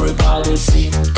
everybody see.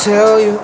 Tell you